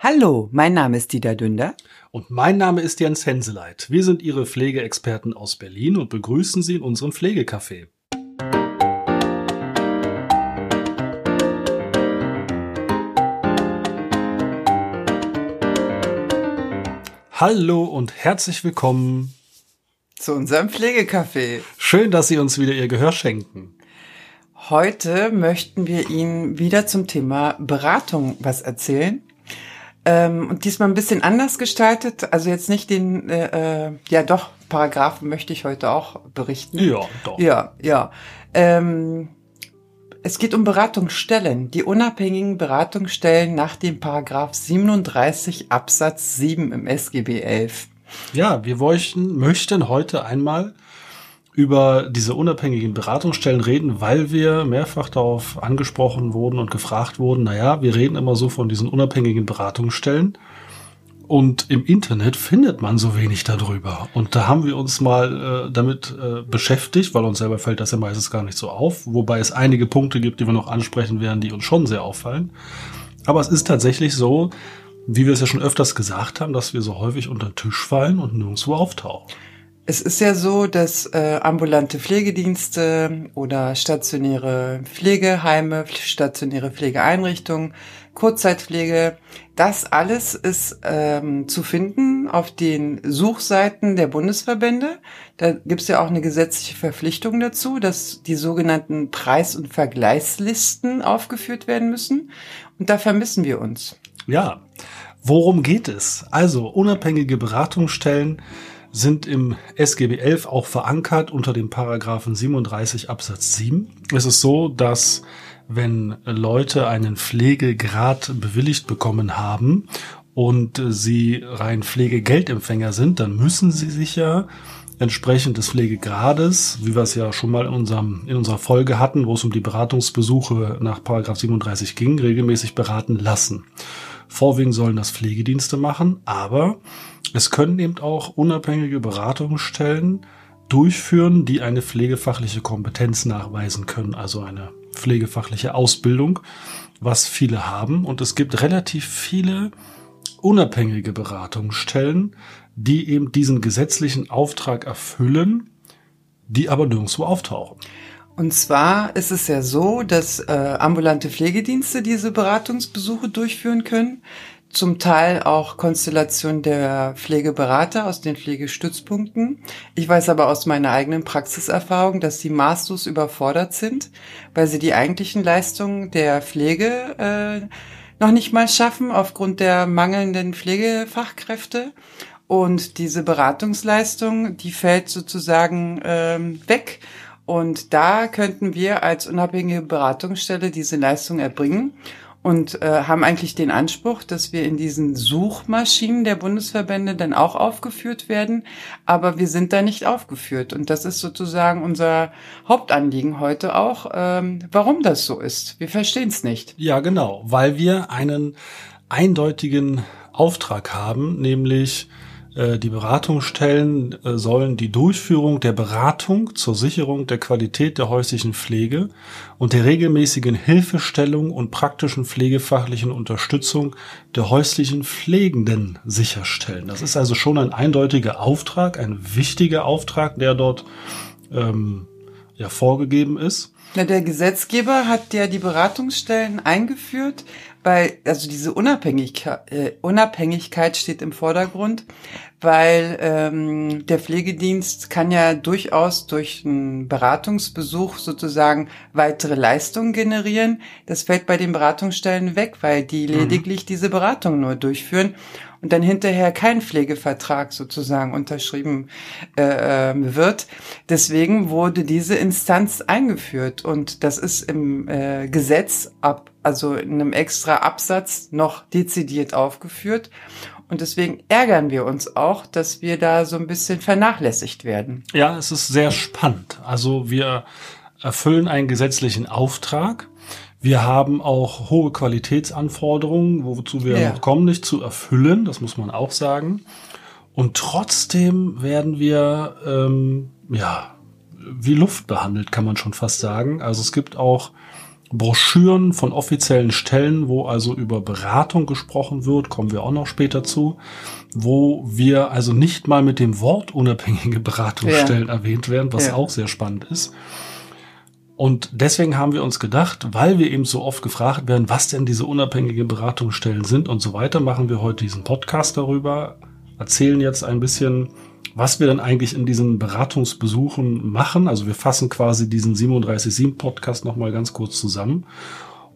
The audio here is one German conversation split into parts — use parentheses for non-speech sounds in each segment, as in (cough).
Hallo, mein Name ist Dieter Dünder. Und mein Name ist Jens Henseleit. Wir sind Ihre Pflegeexperten aus Berlin und begrüßen Sie in unserem Pflegecafé. Hallo und herzlich willkommen zu unserem Pflegecafé. Schön, dass Sie uns wieder Ihr Gehör schenken. Heute möchten wir Ihnen wieder zum Thema Beratung was erzählen. Ähm, und diesmal ein bisschen anders gestaltet. Also jetzt nicht den, äh, äh, ja doch, Paragraphen möchte ich heute auch berichten. Ja, doch. Ja, ja. Ähm, es geht um Beratungsstellen, die unabhängigen Beratungsstellen nach dem Paragraph 37 Absatz 7 im SGB 11. Ja, wir möchten, möchten heute einmal über diese unabhängigen Beratungsstellen reden, weil wir mehrfach darauf angesprochen wurden und gefragt wurden, naja, wir reden immer so von diesen unabhängigen Beratungsstellen und im Internet findet man so wenig darüber. Und da haben wir uns mal äh, damit äh, beschäftigt, weil uns selber fällt das ja meistens gar nicht so auf, wobei es einige Punkte gibt, die wir noch ansprechen werden, die uns schon sehr auffallen. Aber es ist tatsächlich so, wie wir es ja schon öfters gesagt haben, dass wir so häufig unter den Tisch fallen und nirgendwo auftauchen. Es ist ja so, dass äh, ambulante Pflegedienste oder stationäre Pflegeheime, stationäre Pflegeeinrichtungen, Kurzzeitpflege, das alles ist ähm, zu finden auf den Suchseiten der Bundesverbände. Da gibt es ja auch eine gesetzliche Verpflichtung dazu, dass die sogenannten Preis- und Vergleichslisten aufgeführt werden müssen. Und da vermissen wir uns. Ja, worum geht es? Also unabhängige Beratungsstellen sind im SGB 11 auch verankert unter dem Paragraphen 37 Absatz 7. Es ist so, dass wenn Leute einen Pflegegrad bewilligt bekommen haben und sie rein Pflegegeldempfänger sind, dann müssen sie sich ja entsprechend des Pflegegrades, wie wir es ja schon mal in, unserem, in unserer Folge hatten, wo es um die Beratungsbesuche nach Paragraph 37 ging, regelmäßig beraten lassen. Vorwiegend sollen das Pflegedienste machen, aber es können eben auch unabhängige Beratungsstellen durchführen, die eine pflegefachliche Kompetenz nachweisen können, also eine pflegefachliche Ausbildung, was viele haben. Und es gibt relativ viele unabhängige Beratungsstellen, die eben diesen gesetzlichen Auftrag erfüllen, die aber nirgendwo auftauchen. Und zwar ist es ja so, dass äh, ambulante Pflegedienste diese Beratungsbesuche durchführen können zum Teil auch Konstellation der Pflegeberater aus den Pflegestützpunkten. Ich weiß aber aus meiner eigenen Praxiserfahrung, dass sie maßlos überfordert sind, weil sie die eigentlichen Leistungen der Pflege äh, noch nicht mal schaffen aufgrund der mangelnden Pflegefachkräfte. Und diese Beratungsleistung, die fällt sozusagen ähm, weg. Und da könnten wir als unabhängige Beratungsstelle diese Leistung erbringen und äh, haben eigentlich den Anspruch, dass wir in diesen Suchmaschinen der Bundesverbände dann auch aufgeführt werden, aber wir sind da nicht aufgeführt und das ist sozusagen unser Hauptanliegen heute auch, ähm, warum das so ist. Wir verstehen es nicht. Ja, genau, weil wir einen eindeutigen Auftrag haben, nämlich äh, die Beratungsstellen äh, sollen die Durchführung der Beratung zur Sicherung der Qualität der häuslichen Pflege und der regelmäßigen Hilfestellung und praktischen pflegefachlichen Unterstützung der häuslichen Pflegenden sicherstellen. Das ist also schon ein eindeutiger Auftrag, ein wichtiger Auftrag, der dort ähm, ja vorgegeben ist. Na, der Gesetzgeber hat ja die Beratungsstellen eingeführt, weil, also diese Unabhängigkeit, äh, Unabhängigkeit steht im Vordergrund, weil ähm, der Pflegedienst kann ja durchaus durch einen Beratungsbesuch sozusagen weitere Leistungen generieren. Das fällt bei den Beratungsstellen weg, weil die mhm. lediglich diese Beratung nur durchführen und dann hinterher kein Pflegevertrag sozusagen unterschrieben äh, ähm, wird. Deswegen wurde diese Instanz eingeführt und das ist im äh, Gesetz ab, also in einem extra Absatz noch dezidiert aufgeführt. Und deswegen ärgern wir uns auch, dass wir da so ein bisschen vernachlässigt werden. Ja, es ist sehr spannend. Also wir erfüllen einen gesetzlichen Auftrag wir haben auch hohe Qualitätsanforderungen, wozu wir ja. noch kommen, nicht zu erfüllen, das muss man auch sagen. Und trotzdem werden wir, ähm, ja, wie Luft behandelt, kann man schon fast sagen. Also es gibt auch Broschüren von offiziellen Stellen, wo also über Beratung gesprochen wird, kommen wir auch noch später zu, wo wir also nicht mal mit dem Wort unabhängige Beratungsstellen ja. erwähnt werden, was ja. auch sehr spannend ist. Und deswegen haben wir uns gedacht, weil wir eben so oft gefragt werden, was denn diese unabhängigen Beratungsstellen sind und so weiter, machen wir heute diesen Podcast darüber, erzählen jetzt ein bisschen, was wir dann eigentlich in diesen Beratungsbesuchen machen. Also wir fassen quasi diesen 37.7 Podcast nochmal ganz kurz zusammen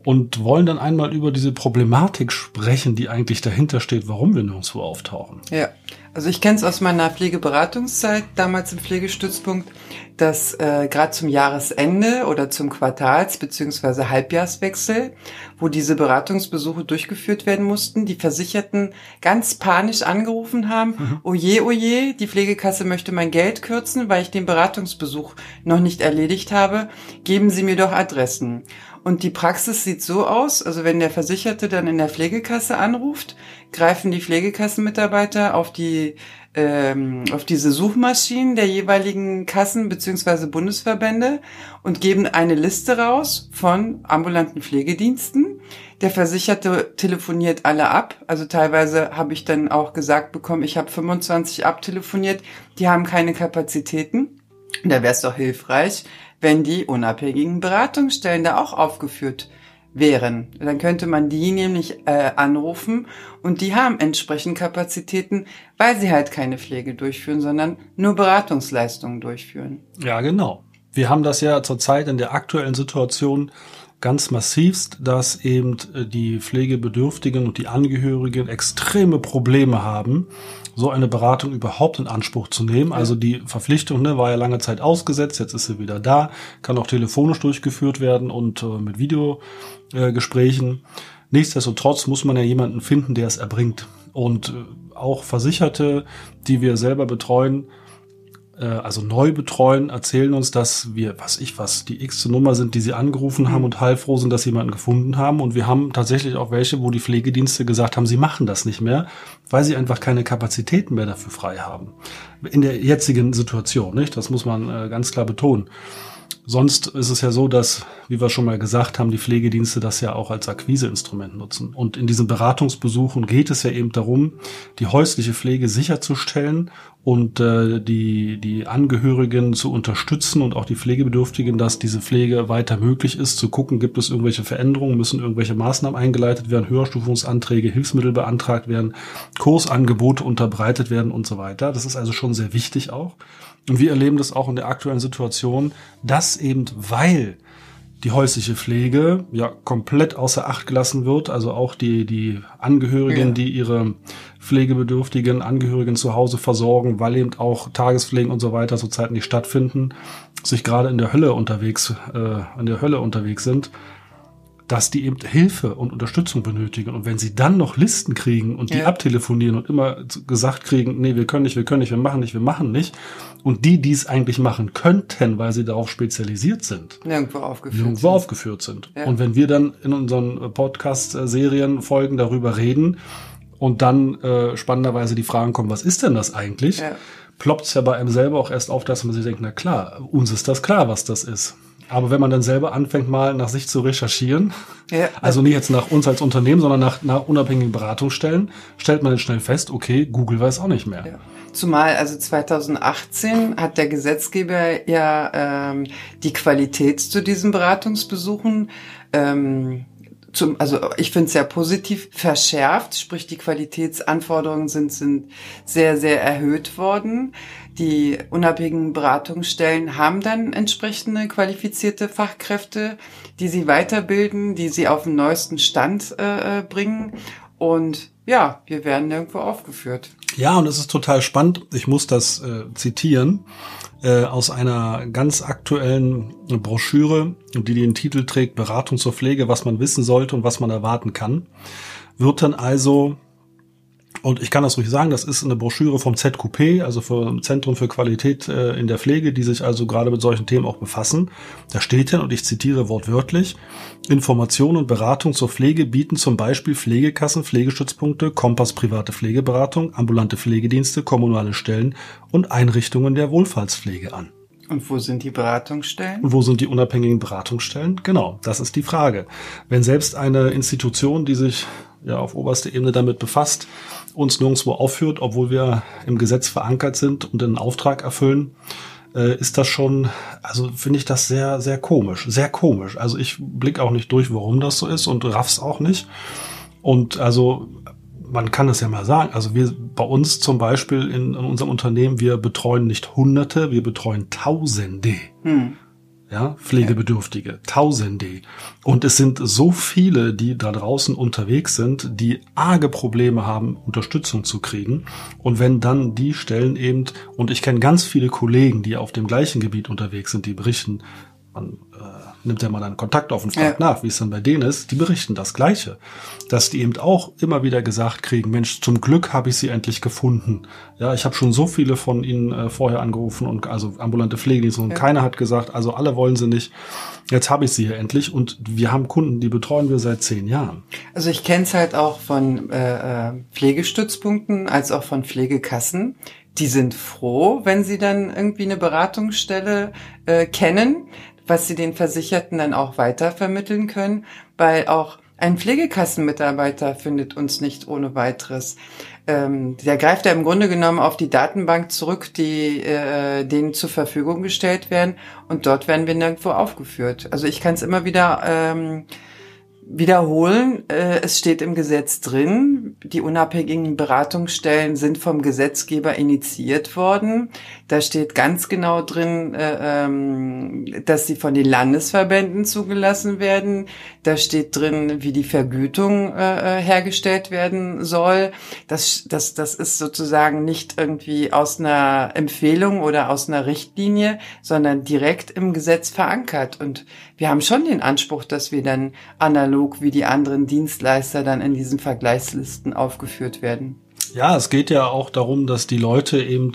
und wollen dann einmal über diese Problematik sprechen, die eigentlich dahinter steht, warum wir nirgendwo auftauchen. Ja, also ich kenne es aus meiner Pflegeberatungszeit, damals im Pflegestützpunkt, dass äh, gerade zum Jahresende oder zum Quartals- bzw. Halbjahrswechsel, wo diese Beratungsbesuche durchgeführt werden mussten, die Versicherten ganz panisch angerufen haben, mhm. oje, oje, die Pflegekasse möchte mein Geld kürzen, weil ich den Beratungsbesuch noch nicht erledigt habe, geben Sie mir doch Adressen. Und die Praxis sieht so aus, also wenn der Versicherte dann in der Pflegekasse anruft, greifen die Pflegekassenmitarbeiter auf die ähm, auf diese Suchmaschinen der jeweiligen Kassen beziehungsweise Bundesverbände und geben eine Liste raus von ambulanten Pflegediensten. Der Versicherte telefoniert alle ab. Also teilweise habe ich dann auch gesagt bekommen, ich habe 25 abtelefoniert, die haben keine Kapazitäten. Da wäre es doch hilfreich, wenn die unabhängigen Beratungsstellen da auch aufgeführt wären. Dann könnte man die nämlich äh, anrufen und die haben entsprechend Kapazitäten, weil sie halt keine Pflege durchführen, sondern nur Beratungsleistungen durchführen. Ja, genau. Wir haben das ja zurzeit in der aktuellen Situation ganz massivst, dass eben äh, die Pflegebedürftigen und die Angehörigen extreme Probleme haben, so eine Beratung überhaupt in Anspruch zu nehmen. Also die Verpflichtung ne, war ja lange Zeit ausgesetzt, jetzt ist sie wieder da, kann auch telefonisch durchgeführt werden und äh, mit Videogesprächen. Äh, Nichtsdestotrotz muss man ja jemanden finden, der es erbringt. Und äh, auch Versicherte, die wir selber betreuen, äh, also neu betreuen, erzählen uns, dass wir, was ich was, die x Nummer sind, die sie angerufen haben mhm. und heilfroh sind, dass sie jemanden gefunden haben. Und wir haben tatsächlich auch welche, wo die Pflegedienste gesagt haben, sie machen das nicht mehr, weil sie einfach keine Kapazitäten mehr dafür frei haben. In der jetzigen Situation, nicht? Das muss man äh, ganz klar betonen. Sonst ist es ja so, dass, wie wir schon mal gesagt haben, die Pflegedienste das ja auch als Akquiseinstrument nutzen. Und in diesen Beratungsbesuchen geht es ja eben darum, die häusliche Pflege sicherzustellen und äh, die, die Angehörigen zu unterstützen und auch die Pflegebedürftigen, dass diese Pflege weiter möglich ist, zu gucken, gibt es irgendwelche Veränderungen, müssen irgendwelche Maßnahmen eingeleitet werden, Höherstufungsanträge, Hilfsmittel beantragt werden, Kursangebote unterbreitet werden und so weiter. Das ist also schon sehr wichtig auch. Und wir erleben das auch in der aktuellen Situation, dass eben weil die häusliche Pflege ja komplett außer Acht gelassen wird, also auch die, die Angehörigen, ja. die ihre pflegebedürftigen Angehörigen zu Hause versorgen, weil eben auch Tagespflegen und so weiter zurzeit nicht stattfinden, sich gerade in der Hölle unterwegs, äh, in der Hölle unterwegs sind, dass die eben Hilfe und Unterstützung benötigen. Und wenn sie dann noch Listen kriegen und die ja. abtelefonieren und immer gesagt kriegen, nee, wir können nicht, wir können nicht, wir machen nicht, wir machen nicht, und die, die es eigentlich machen könnten, weil sie darauf spezialisiert sind, nirgendwo aufgeführt, nirgendwo sind. aufgeführt sind. Ja. Und wenn wir dann in unseren Podcast-Serien Folgen darüber reden und dann äh, spannenderweise die Fragen kommen, was ist denn das eigentlich? Ja. Ploppt es ja bei einem selber auch erst auf, dass man sich denkt, na klar, uns ist das klar, was das ist. Aber wenn man dann selber anfängt, mal nach sich zu recherchieren, ja. also nicht jetzt nach uns als Unternehmen, sondern nach, nach unabhängigen Beratungsstellen, stellt man dann schnell fest, okay, Google weiß auch nicht mehr. Ja. Zumal also 2018 hat der Gesetzgeber ja ähm, die Qualität zu diesen Beratungsbesuchen ähm, zum, also ich finde es sehr positiv verschärft, sprich die Qualitätsanforderungen sind, sind sehr, sehr erhöht worden. Die unabhängigen Beratungsstellen haben dann entsprechende qualifizierte Fachkräfte, die sie weiterbilden, die sie auf den neuesten Stand äh, äh bringen. Und ja, wir werden nirgendwo aufgeführt. Ja, und es ist total spannend. Ich muss das äh, zitieren äh, aus einer ganz aktuellen Broschüre, die den Titel trägt Beratung zur Pflege, was man wissen sollte und was man erwarten kann. Wird dann also und ich kann das ruhig sagen, das ist eine Broschüre vom ZQP, also vom Zentrum für Qualität äh, in der Pflege, die sich also gerade mit solchen Themen auch befassen. Da steht ja, und ich zitiere wortwörtlich, Information und Beratung zur Pflege bieten zum Beispiel Pflegekassen, Pflegestützpunkte, Kompass private Pflegeberatung, ambulante Pflegedienste, kommunale Stellen und Einrichtungen der Wohlfahrtspflege an. Und wo sind die Beratungsstellen? Und wo sind die unabhängigen Beratungsstellen? Genau, das ist die Frage. Wenn selbst eine Institution, die sich ja auf oberster Ebene damit befasst, uns nirgendwo aufführt, obwohl wir im Gesetz verankert sind und einen Auftrag erfüllen, äh, ist das schon, also finde ich das sehr, sehr komisch, sehr komisch. Also ich blick auch nicht durch, warum das so ist und raff's auch nicht. Und also man kann es ja mal sagen, also wir bei uns zum Beispiel in, in unserem Unternehmen, wir betreuen nicht Hunderte, wir betreuen Tausende. Hm. Ja, Pflegebedürftige, Tausende. Und es sind so viele, die da draußen unterwegs sind, die arge Probleme haben, Unterstützung zu kriegen. Und wenn dann die Stellen eben, und ich kenne ganz viele Kollegen, die auf dem gleichen Gebiet unterwegs sind, die berichten, man äh, nimmt er mal dann Kontakt auf und fragt ja. nach, wie es dann bei denen ist, die berichten das Gleiche. Dass die eben auch immer wieder gesagt kriegen, Mensch, zum Glück habe ich sie endlich gefunden. Ja, ich habe schon so viele von ihnen äh, vorher angerufen und also ambulante Pflegedienste und ja. keiner hat gesagt, also alle wollen sie nicht. Jetzt habe ich sie hier endlich und wir haben Kunden, die betreuen wir seit zehn Jahren. Also ich kenne es halt auch von äh, äh, Pflegestützpunkten als auch von Pflegekassen die sind froh, wenn sie dann irgendwie eine Beratungsstelle äh, kennen, was sie den Versicherten dann auch weitervermitteln können, weil auch ein Pflegekassenmitarbeiter findet uns nicht ohne weiteres. Ähm, der greift ja im Grunde genommen auf die Datenbank zurück, die äh, denen zur Verfügung gestellt werden und dort werden wir nirgendwo aufgeführt. Also ich kann es immer wieder ähm, wiederholen. Äh, es steht im Gesetz drin, die unabhängigen Beratungsstellen sind vom Gesetzgeber initiiert worden. Da steht ganz genau drin, äh, ähm, dass sie von den Landesverbänden zugelassen werden. Da steht drin, wie die Vergütung äh, hergestellt werden soll. Das, das, das ist sozusagen nicht irgendwie aus einer Empfehlung oder aus einer Richtlinie, sondern direkt im Gesetz verankert. Und wir haben schon den Anspruch, dass wir dann analog wie die anderen Dienstleister dann in diesen Vergleichslisten aufgeführt werden. Ja, es geht ja auch darum, dass die Leute eben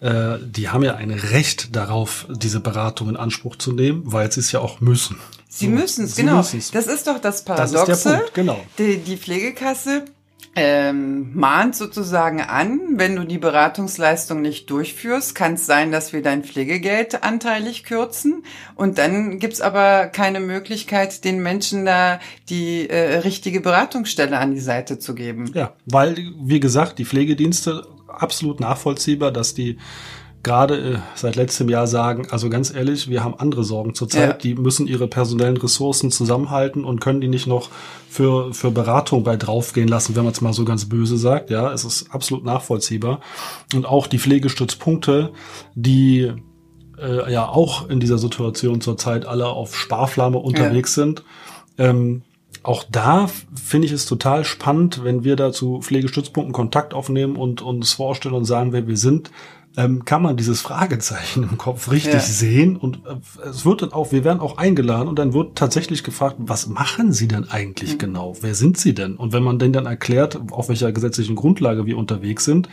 äh, die haben ja ein Recht darauf, diese Beratung in Anspruch zu nehmen, weil sie es ja auch müssen. Sie so, müssen es, genau. Müssen's. Das ist doch das Paradoxe. Das ist der Punkt, genau. Die, die Pflegekasse ähm, mahnt sozusagen an, wenn du die Beratungsleistung nicht durchführst, kann es sein, dass wir dein Pflegegeld anteilig kürzen. Und dann gibt's aber keine Möglichkeit, den Menschen da die äh, richtige Beratungsstelle an die Seite zu geben. Ja, weil, wie gesagt, die Pflegedienste absolut nachvollziehbar, dass die gerade äh, seit letztem Jahr sagen, also ganz ehrlich, wir haben andere Sorgen zurzeit, ja. die müssen ihre personellen Ressourcen zusammenhalten und können die nicht noch für, für Beratung bei draufgehen lassen, wenn man es mal so ganz böse sagt. Ja, es ist absolut nachvollziehbar. Und auch die Pflegestützpunkte, die äh, ja auch in dieser Situation zurzeit alle auf Sparflamme unterwegs ja. sind, ähm, auch da finde ich es total spannend, wenn wir da zu Pflegestützpunkten Kontakt aufnehmen und uns vorstellen und sagen, wer wir sind, ähm, kann man dieses Fragezeichen im Kopf richtig ja. sehen und äh, es wird dann auch, wir werden auch eingeladen und dann wird tatsächlich gefragt, was machen Sie denn eigentlich mhm. genau? Wer sind Sie denn? Und wenn man denen dann erklärt, auf welcher gesetzlichen Grundlage wir unterwegs sind,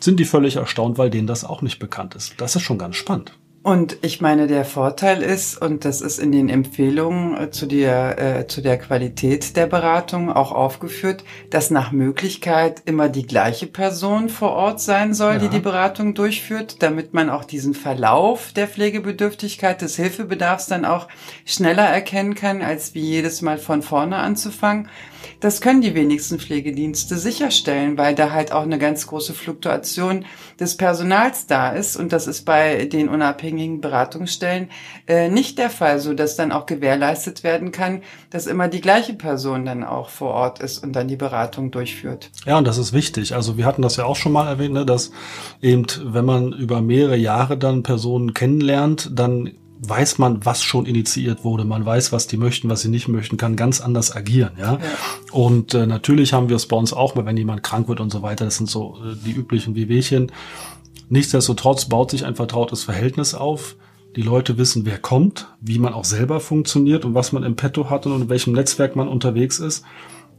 sind die völlig erstaunt, weil denen das auch nicht bekannt ist. Das ist schon ganz spannend. Und ich meine, der Vorteil ist, und das ist in den Empfehlungen äh, zu der, äh, zu der Qualität der Beratung auch aufgeführt, dass nach Möglichkeit immer die gleiche Person vor Ort sein soll, ja. die die Beratung durchführt, damit man auch diesen Verlauf der Pflegebedürftigkeit, des Hilfebedarfs dann auch schneller erkennen kann, als wie jedes Mal von vorne anzufangen. Das können die wenigsten Pflegedienste sicherstellen, weil da halt auch eine ganz große Fluktuation des Personals da ist. Und das ist bei den unabhängigen Beratungsstellen äh, nicht der Fall, so dass dann auch gewährleistet werden kann, dass immer die gleiche Person dann auch vor Ort ist und dann die Beratung durchführt. Ja, und das ist wichtig. Also wir hatten das ja auch schon mal erwähnt, ne, dass eben, wenn man über mehrere Jahre dann Personen kennenlernt, dann weiß man, was schon initiiert wurde. Man weiß, was die möchten, was sie nicht möchten, kann ganz anders agieren. Ja. ja. Und äh, natürlich haben wir es bei uns auch, wenn jemand krank wird und so weiter. Das sind so äh, die üblichen Wehwehchen. Nichtsdestotrotz baut sich ein vertrautes Verhältnis auf. Die Leute wissen, wer kommt, wie man auch selber funktioniert und was man im Petto hat und in welchem Netzwerk man unterwegs ist.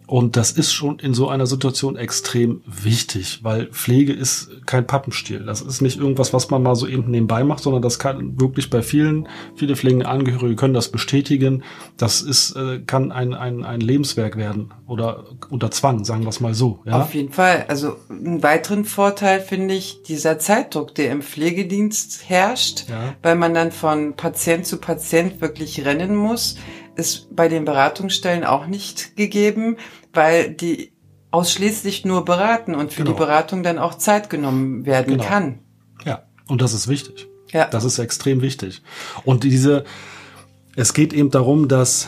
Und das ist schon in so einer Situation extrem wichtig, weil Pflege ist kein Pappenstiel. Das ist nicht irgendwas, was man mal so eben nebenbei macht, sondern das kann wirklich bei vielen, viele pflegende Angehörige können das bestätigen. Das ist, äh, kann ein, ein, ein Lebenswerk werden oder unter Zwang, sagen wir es mal so. Ja? Auf jeden Fall. Also einen weiteren Vorteil finde ich dieser Zeitdruck, der im Pflegedienst herrscht, ja. weil man dann von Patient zu Patient wirklich rennen muss ist bei den Beratungsstellen auch nicht gegeben, weil die ausschließlich nur beraten und für genau. die Beratung dann auch Zeit genommen werden genau. kann. Ja, und das ist wichtig. Ja. Das ist extrem wichtig. Und diese, es geht eben darum, dass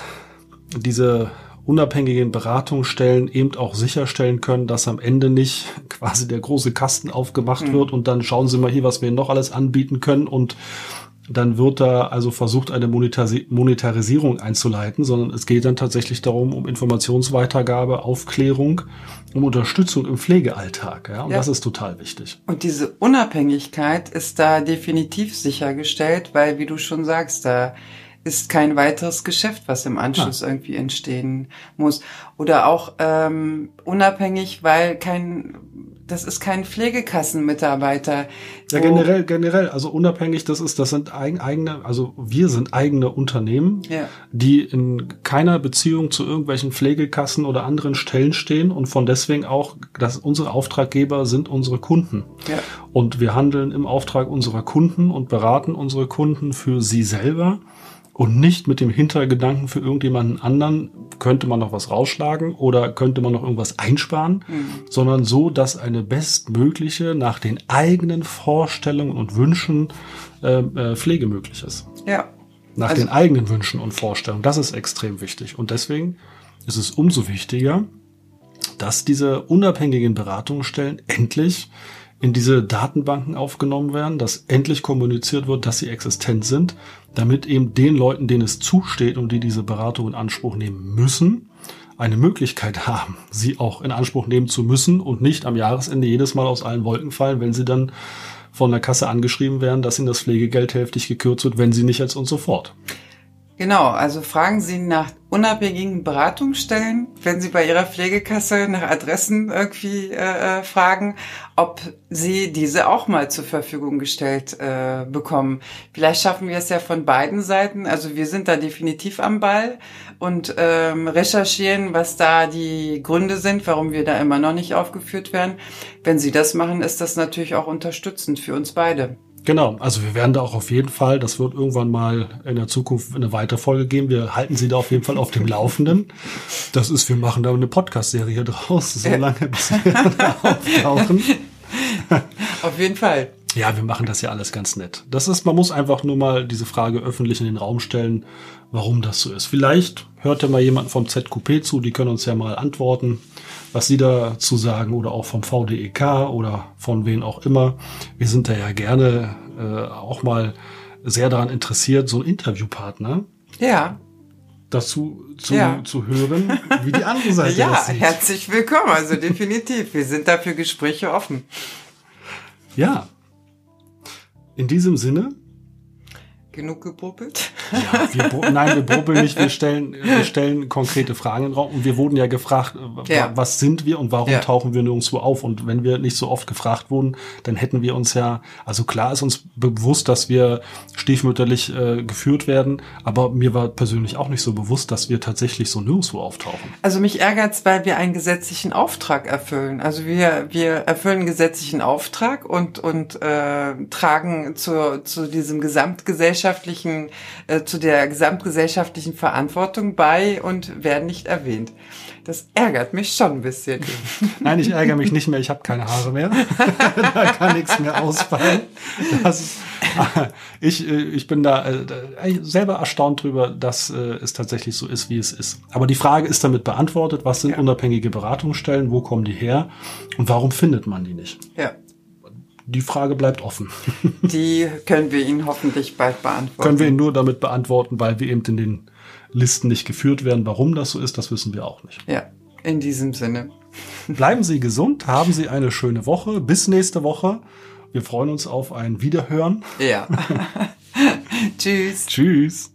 diese unabhängigen Beratungsstellen eben auch sicherstellen können, dass am Ende nicht (laughs) quasi der große Kasten aufgemacht mhm. wird und dann schauen Sie mal hier, was wir noch alles anbieten können und dann wird da also versucht, eine Monetarisierung einzuleiten, sondern es geht dann tatsächlich darum, um Informationsweitergabe, Aufklärung, um Unterstützung im Pflegealltag. Ja? Und ja. das ist total wichtig. Und diese Unabhängigkeit ist da definitiv sichergestellt, weil, wie du schon sagst, da ist kein weiteres Geschäft, was im Anschluss ja. irgendwie entstehen muss. Oder auch ähm, unabhängig, weil kein das ist kein Pflegekassenmitarbeiter. Ja, generell, generell, also unabhängig, das ist, das sind eigene, also wir sind eigene Unternehmen, ja. die in keiner Beziehung zu irgendwelchen Pflegekassen oder anderen Stellen stehen und von deswegen auch, dass unsere Auftraggeber sind unsere Kunden. Ja. Und wir handeln im Auftrag unserer Kunden und beraten unsere Kunden für sie selber und nicht mit dem Hintergedanken für irgendjemanden anderen, könnte man noch was rausschlagen oder könnte man noch irgendwas einsparen, mhm. sondern so, dass eine bestmögliche, nach den eigenen Vorstellungen und Wünschen äh, äh, Pflege möglich ist. Ja. Nach also, den eigenen Wünschen und Vorstellungen. Das ist extrem wichtig. Und deswegen ist es umso wichtiger, dass diese unabhängigen Beratungsstellen endlich in diese Datenbanken aufgenommen werden, dass endlich kommuniziert wird, dass sie existent sind, damit eben den Leuten, denen es zusteht und die diese Beratung in Anspruch nehmen müssen, eine Möglichkeit haben, sie auch in Anspruch nehmen zu müssen und nicht am Jahresende jedes Mal aus allen Wolken fallen, wenn sie dann von der Kasse angeschrieben werden, dass ihnen das Pflegegeld hälftig gekürzt wird, wenn sie nicht jetzt und so fort. Genau, also fragen Sie nach unabhängigen Beratungsstellen, wenn Sie bei Ihrer Pflegekasse nach Adressen irgendwie äh, äh, fragen, ob Sie diese auch mal zur Verfügung gestellt äh, bekommen. Vielleicht schaffen wir es ja von beiden Seiten. Also wir sind da definitiv am Ball und ähm, recherchieren, was da die Gründe sind, warum wir da immer noch nicht aufgeführt werden. Wenn Sie das machen, ist das natürlich auch unterstützend für uns beide. Genau, also wir werden da auch auf jeden Fall, das wird irgendwann mal in der Zukunft eine weitere Folge geben. Wir halten Sie da auf jeden Fall auf dem Laufenden. Das ist, wir machen da eine Podcast-Serie draus, so lange bis wir da auftauchen. (laughs) Auf jeden Fall. Ja, wir machen das ja alles ganz nett. Das ist, man muss einfach nur mal diese Frage öffentlich in den Raum stellen, warum das so ist. Vielleicht hört ja mal jemand vom ZQP zu, die können uns ja mal antworten, was sie dazu sagen oder auch vom VDEK oder von wen auch immer. Wir sind da ja gerne äh, auch mal sehr daran interessiert, so ein Interviewpartner. Ja. Dazu zu, ja. zu hören, wie die andere Seite (laughs) ja, das sieht. Ja, herzlich willkommen. Also definitiv. Wir sind da für Gespräche offen. Ja. In diesem Sinne genug gebubbelt? Ja, wir, nein, wir bubbeln nicht. Wir stellen, (laughs) wir stellen konkrete Fragen in den Raum. Und wir wurden ja gefragt, ja. was sind wir und warum ja. tauchen wir nirgendwo auf? Und wenn wir nicht so oft gefragt wurden, dann hätten wir uns ja, also klar ist uns bewusst, dass wir stiefmütterlich äh, geführt werden. Aber mir war persönlich auch nicht so bewusst, dass wir tatsächlich so nirgendwo auftauchen. Also mich ärgert's, weil wir einen gesetzlichen Auftrag erfüllen. Also wir, wir erfüllen einen gesetzlichen Auftrag und, und äh, tragen zu, zu diesem Gesamtgesellschaft gesellschaftlichen, äh, zu der gesamtgesellschaftlichen Verantwortung bei und werden nicht erwähnt. Das ärgert mich schon ein bisschen. (laughs) Nein, ich ärgere mich nicht mehr. Ich habe keine Haare mehr. (laughs) da kann nichts mehr ausfallen. Das, ich, äh, ich bin da äh, selber erstaunt drüber, dass äh, es tatsächlich so ist, wie es ist. Aber die Frage ist damit beantwortet, was sind ja. unabhängige Beratungsstellen, wo kommen die her und warum findet man die nicht? Ja die Frage bleibt offen. (laughs) Die können wir Ihnen hoffentlich bald beantworten. Können wir Ihnen nur damit beantworten, weil wir eben in den Listen nicht geführt werden. Warum das so ist, das wissen wir auch nicht. Ja, in diesem Sinne. (laughs) Bleiben Sie gesund, haben Sie eine schöne Woche. Bis nächste Woche. Wir freuen uns auf ein Wiederhören. Ja. (laughs) Tschüss. Tschüss.